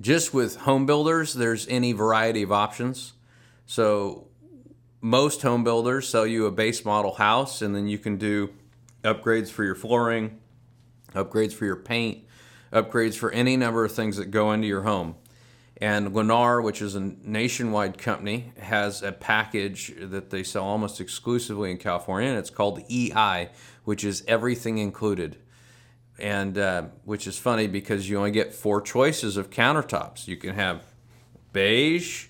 just with home builders, there's any variety of options. So most home builders sell you a base model house, and then you can do upgrades for your flooring, upgrades for your paint, upgrades for any number of things that go into your home. And Lennar, which is a nationwide company, has a package that they sell almost exclusively in California, and it's called EI, which is everything included. And uh, which is funny because you only get four choices of countertops. You can have beige,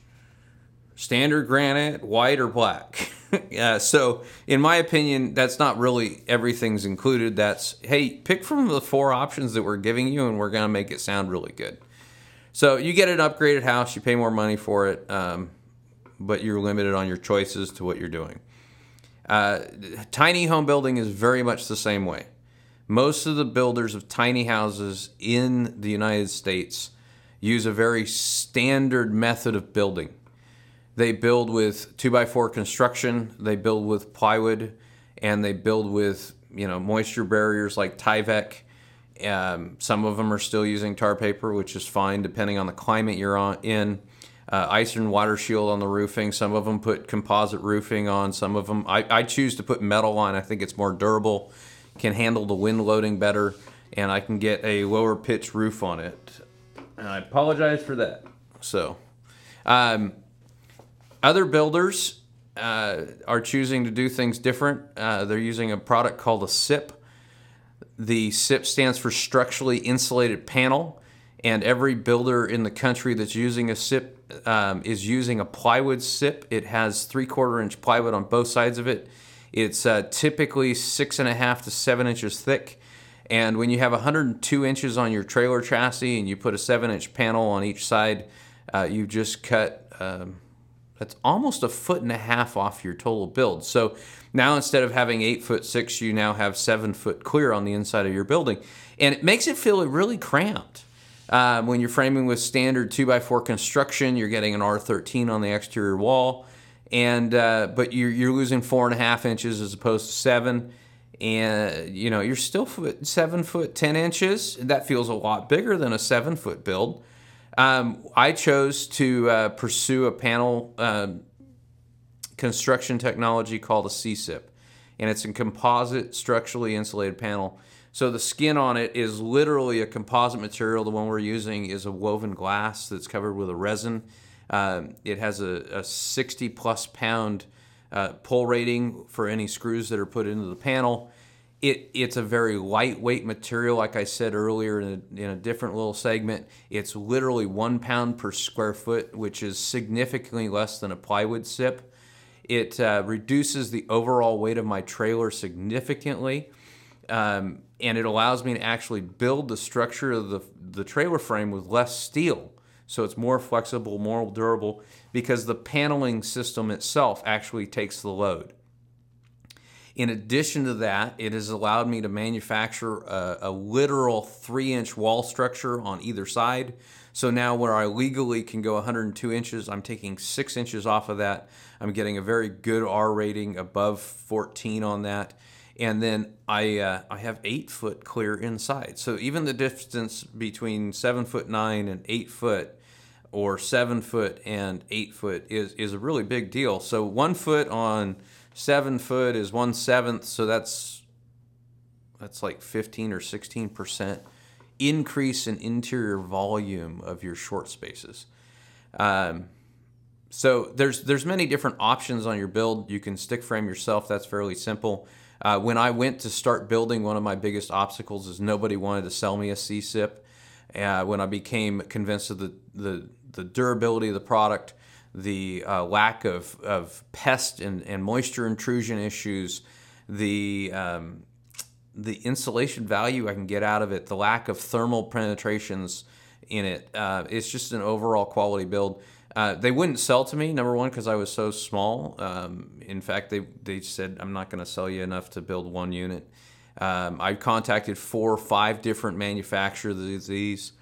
standard granite, white, or black. yeah, so in my opinion, that's not really everything's included. That's hey, pick from the four options that we're giving you, and we're gonna make it sound really good. So you get an upgraded house, you pay more money for it, um, but you're limited on your choices to what you're doing. Uh, tiny home building is very much the same way. Most of the builders of tiny houses in the United States use a very standard method of building. They build with two by four construction, they build with plywood, and they build with you know moisture barriers like Tyvek um, some of them are still using tar paper, which is fine depending on the climate you're on in. Uh, ice and water shield on the roofing. Some of them put composite roofing on. Some of them, I, I choose to put metal on. I think it's more durable, can handle the wind loading better, and I can get a lower pitch roof on it. And I apologize for that. So, um, other builders uh, are choosing to do things different. Uh, they're using a product called a SIP the SIP stands for Structurally Insulated Panel, and every builder in the country that's using a SIP um, is using a plywood SIP. It has three quarter inch plywood on both sides of it. It's uh, typically six and a half to seven inches thick. And when you have 102 inches on your trailer chassis and you put a seven inch panel on each side, uh, you just cut um, that's almost a foot and a half off your total build. So now instead of having eight foot six, you now have seven foot clear on the inside of your building. And it makes it feel really cramped. Uh, when you're framing with standard 2x4 construction, you're getting an R13 on the exterior wall, and uh, but you're, you're losing four and a half inches as opposed to seven. And you know you're still foot, seven foot ten inches. That feels a lot bigger than a seven foot build. Um, I chose to uh, pursue a panel uh, construction technology called a CSIP, and it's a composite structurally insulated panel. So the skin on it is literally a composite material. The one we're using is a woven glass that's covered with a resin. Um, it has a, a, 60 plus pound uh, pull rating for any screws that are put into the panel it, it's a very lightweight material, like I said earlier in a, in a, different little segment. It's literally one pound per square foot, which is significantly less than a plywood SIP. It uh, reduces the overall weight of my trailer significantly, um, and it allows me to actually build the structure of the, the trailer frame with less steel. So it's more flexible, more durable, because the paneling system itself actually takes the load. In addition to that, it has allowed me to manufacture a, a literal three inch wall structure on either side. So now, where I legally can go 102 inches, I'm taking six inches off of that. I'm getting a very good R rating above 14 on that. And then I, uh, I have eight foot clear inside. So even the distance between seven foot nine and eight foot, or seven foot and eight foot, is, is a really big deal. So one foot on seven foot is one seventh, so that's that's like 15 or 16 percent increase in interior volume of your short spaces. Um, so there's there's many different options on your build. You can stick frame yourself. That's fairly simple. Uh, when I went to start building, one of my biggest obstacles is nobody wanted to sell me a C-SIP. Uh, when I became convinced of the, the, the durability of the product, the uh, lack of, of pest and, and moisture intrusion issues, the um, the insulation value I can get out of it, the lack of thermal penetrations in it. Uh, it's just an overall quality build. Uh, they wouldn't sell to me, number one, because I was so small. Um, in fact, they, they said, I'm not going to sell you enough to build one unit. Um, I contacted four or five different manufacturers of these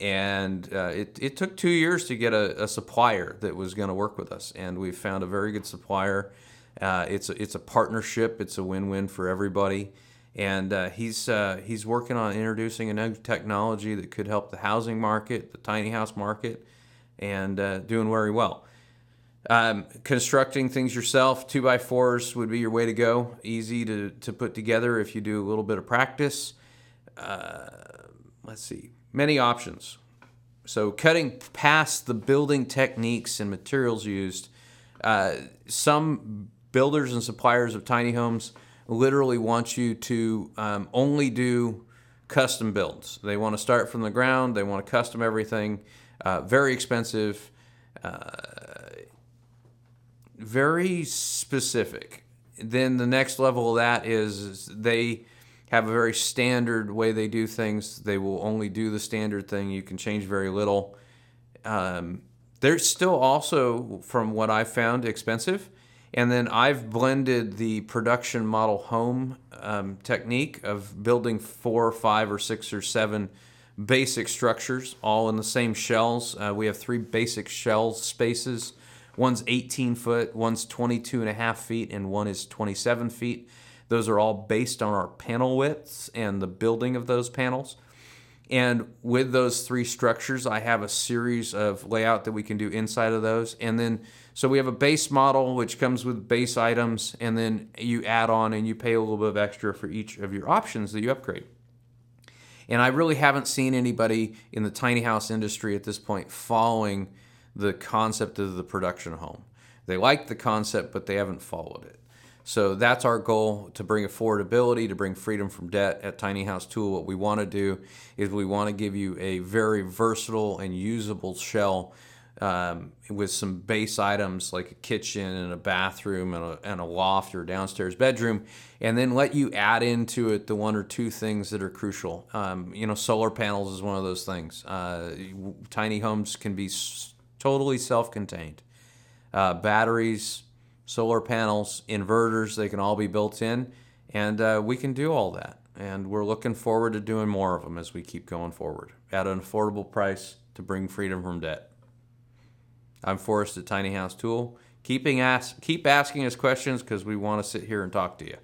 and uh, it, it took two years to get a, a supplier that was going to work with us and we found a very good supplier uh, it's, a, it's a partnership it's a win-win for everybody and uh, he's uh, he's working on introducing a new technology that could help the housing market, the tiny house market, and uh, doing very well. Um, constructing things yourself, two by fours would be your way to go. Easy to, to put together if you do a little bit of practice. Uh, let's see, many options. So, cutting past the building techniques and materials used, uh, some builders and suppliers of tiny homes literally want you to um, only do custom builds. They want to start from the ground, they want to custom everything. Uh, very expensive, uh, very specific. Then the next level of that is, they have a very standard way they do things. They will only do the standard thing. You can change very little. Um, they're still also, from what I've found, expensive. And then I've blended the production model home um, technique of building four, five, or six, or seven basic structures, all in the same shells. Uh, we have three basic shell spaces. One's 18 foot, one's 22 and a half feet, and one is 27 feet. Those are all based on our panel widths and the building of those panels. And with those three structures, I have a series of layout that we can do inside of those. And then, so we have a base model, which comes with base items, and then you add on and you pay a little bit of extra for each of your options that you upgrade. And I really haven't seen anybody in the tiny house industry at this point following the concept of the production home. They like the concept, but they haven't followed it. So that's our goal to bring affordability, to bring freedom from debt at Tiny House Tool. What we want to do is we want to give you a very versatile and usable shell um, with some base items like a kitchen and a bathroom and a, and a loft or downstairs bedroom, and then let you add into it the one or two things that are crucial. Um, you know, solar panels is one of those things. Uh, tiny homes can be s- totally self contained. Uh, batteries, solar panels, inverters, they can all be built in, and uh, we can do all that. And we're looking forward to doing more of them as we keep going forward at an affordable price to bring freedom from debt. I'm Forrest at Tiny House Tool. Keeping ask, keep asking us questions because we want to sit here and talk to you.